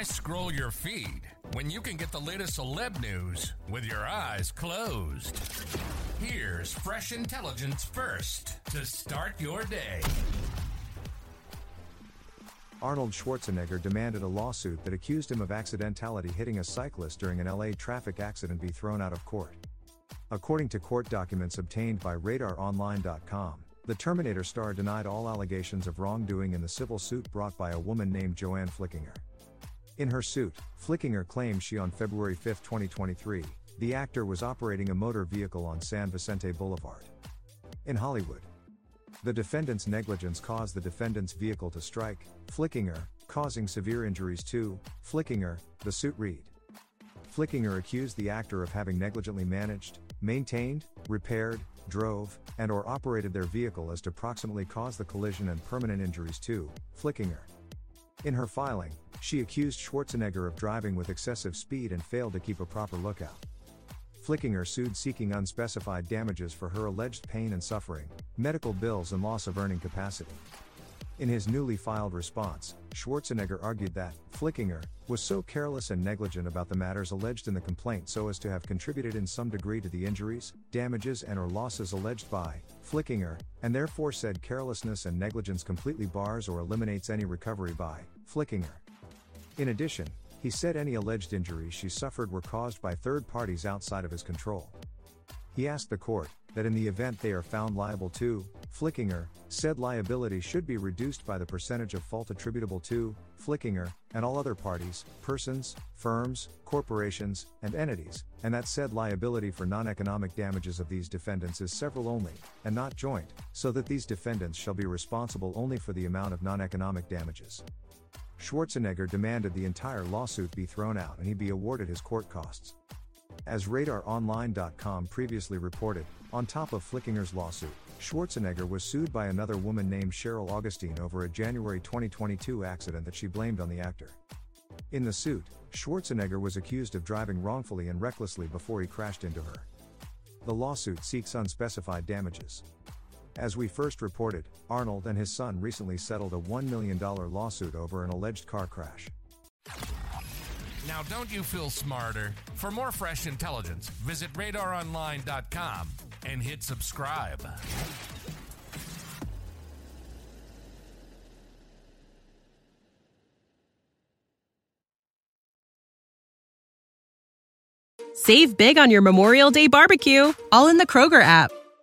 Why scroll your feed when you can get the latest celeb news with your eyes closed? Here's fresh intelligence first to start your day. Arnold Schwarzenegger demanded a lawsuit that accused him of accidentality hitting a cyclist during an LA traffic accident be thrown out of court. According to court documents obtained by RadarOnline.com, the Terminator star denied all allegations of wrongdoing in the civil suit brought by a woman named Joanne Flickinger. In her suit, Flickinger claimed she on February 5, 2023, the actor was operating a motor vehicle on San Vicente Boulevard. In Hollywood, the defendant's negligence caused the defendant's vehicle to strike, Flickinger, causing severe injuries to Flickinger, the suit read. Flickinger accused the actor of having negligently managed, maintained, repaired, drove, and or operated their vehicle as to proximately cause the collision and permanent injuries to Flickinger. In her filing, she accused Schwarzenegger of driving with excessive speed and failed to keep a proper lookout. Flickinger sued seeking unspecified damages for her alleged pain and suffering, medical bills, and loss of earning capacity. In his newly filed response, Schwarzenegger argued that Flickinger was so careless and negligent about the matters alleged in the complaint so as to have contributed in some degree to the injuries, damages and or losses alleged by Flickinger, and therefore said carelessness and negligence completely bars or eliminates any recovery by Flickinger. In addition, he said any alleged injuries she suffered were caused by third parties outside of his control. He asked the court that in the event they are found liable to Flickinger, said liability should be reduced by the percentage of fault attributable to Flickinger and all other parties, persons, firms, corporations, and entities, and that said liability for non-economic damages of these defendants is several only, and not joint, so that these defendants shall be responsible only for the amount of non-economic damages. Schwarzenegger demanded the entire lawsuit be thrown out and he be awarded his court costs. As RadarOnline.com previously reported, on top of Flickinger's lawsuit, Schwarzenegger was sued by another woman named Cheryl Augustine over a January 2022 accident that she blamed on the actor. In the suit, Schwarzenegger was accused of driving wrongfully and recklessly before he crashed into her. The lawsuit seeks unspecified damages. As we first reported, Arnold and his son recently settled a $1 million lawsuit over an alleged car crash. Now, don't you feel smarter? For more fresh intelligence, visit radaronline.com and hit subscribe. Save big on your Memorial Day barbecue, all in the Kroger app.